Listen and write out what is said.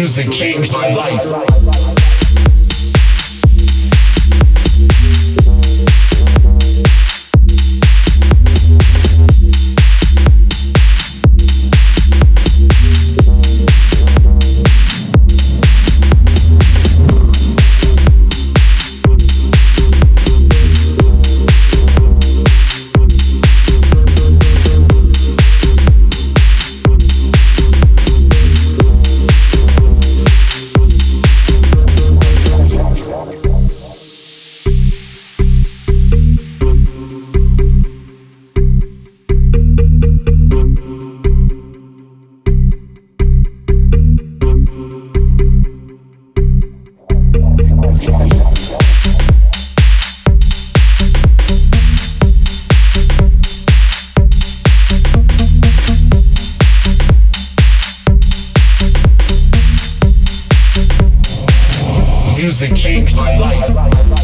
music changed my life. music changed my life.